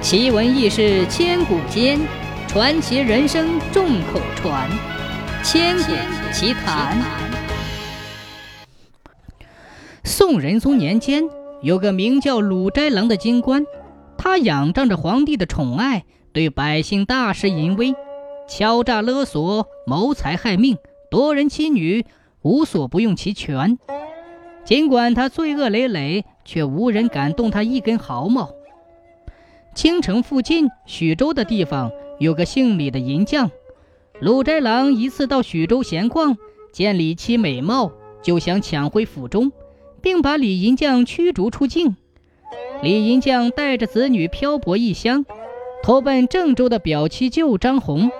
奇闻异事千古间，传奇人生众口传。千古奇谈。宋仁宗年间，有个名叫鲁斋郎的京官，他仰仗着皇帝的宠爱，对百姓大施淫威，敲诈勒索，谋财害命，夺人妻女，无所不用其权。尽管他罪恶累累，却无人敢动他一根毫毛。京城附近，徐州的地方有个姓李的银匠。鲁斋郎一次到徐州闲逛，见李妻美貌，就想抢回府中，并把李银匠驱逐出境。李银匠带着子女漂泊异乡，投奔郑州的表妻舅张红。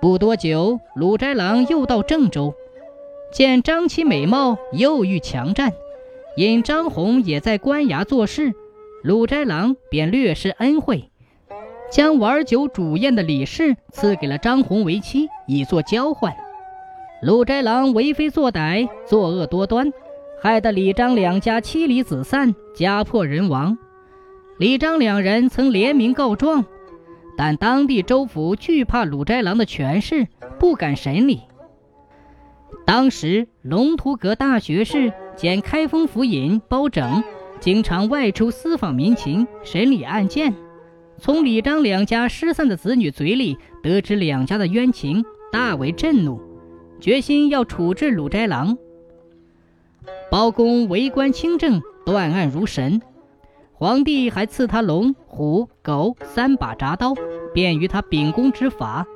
不多久，鲁斋郎又到郑州，见张妻美貌，又欲强占。因张红也在官衙做事。鲁斋郎便略施恩惠，将玩酒煮宴的李氏赐给了张红为妻，以作交换。鲁斋郎为非作歹，作恶多端，害得李张两家妻离子散，家破人亡。李张两人曾联名告状，但当地州府惧怕鲁斋郎的权势，不敢审理。当时龙图阁大学士兼开封府尹包拯。经常外出私访民情，审理案件。从李张两家失散的子女嘴里得知两家的冤情，大为震怒，决心要处置鲁斋郎。包公为官清正，断案如神。皇帝还赐他龙、虎、狗三把铡刀，便于他秉公执法。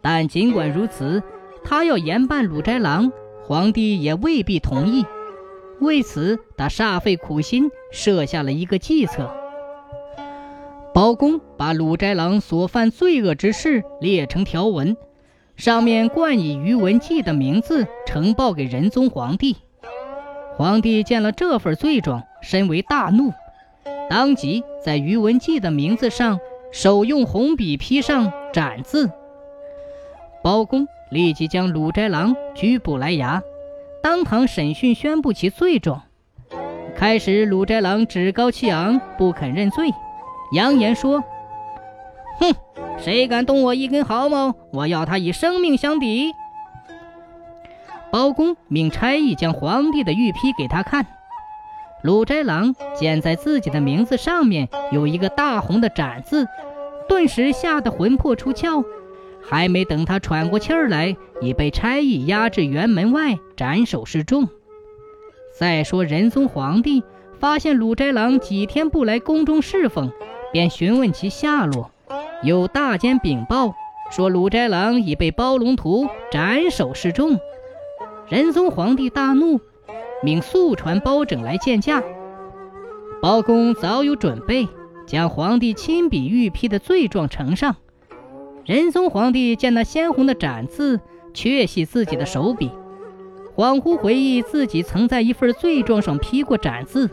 但尽管如此，他要严办鲁斋郎，皇帝也未必同意。为此，他煞费苦心，设下了一个计策。包公把鲁斋郎所犯罪恶之事列成条文，上面冠以于文纪的名字，呈报给仁宗皇帝。皇帝见了这份罪状，深为大怒，当即在于文纪的名字上手用红笔批上“斩”字。包公立即将鲁斋郎拘捕来衙。当堂审讯，宣布其罪状。开始，鲁斋郎趾高气昂，不肯认罪，扬言说：“哼，谁敢动我一根毫毛，我要他以生命相抵。”包公命差役将皇帝的御批给他看。鲁斋郎见在自己的名字上面有一个大红的“斩”字，顿时吓得魂魄出窍。还没等他喘过气儿来，已被差役押至辕门外斩首示众。再说仁宗皇帝发现鲁斋郎几天不来宫中侍奉，便询问其下落，有大监禀报说鲁斋郎已被包龙图斩首示众。仁宗皇帝大怒，命速传包拯来见驾。包公早有准备，将皇帝亲笔御批的罪状呈上。仁宗皇帝见那鲜红的“斩”字，确系自己的手笔，恍惚回忆自己曾在一份罪状上批过“斩”字，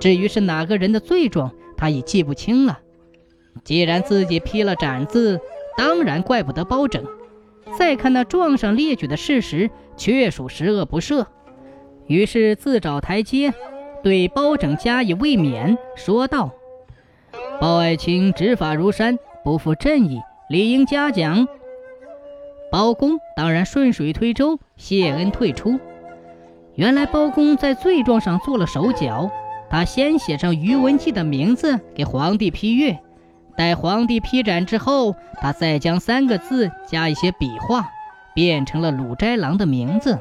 至于是哪个人的罪状，他已记不清了。既然自己批了“斩”字，当然怪不得包拯。再看那状上列举的事实，确属十恶不赦，于是自找台阶，对包拯加以慰勉，说道：“包爱卿执法如山，不负朕意。”理应嘉奖。包公当然顺水推舟，谢恩退出。原来包公在罪状上做了手脚，他先写上于文纪的名字给皇帝批阅，待皇帝批斩之后，他再将三个字加一些笔画，变成了鲁斋郎的名字。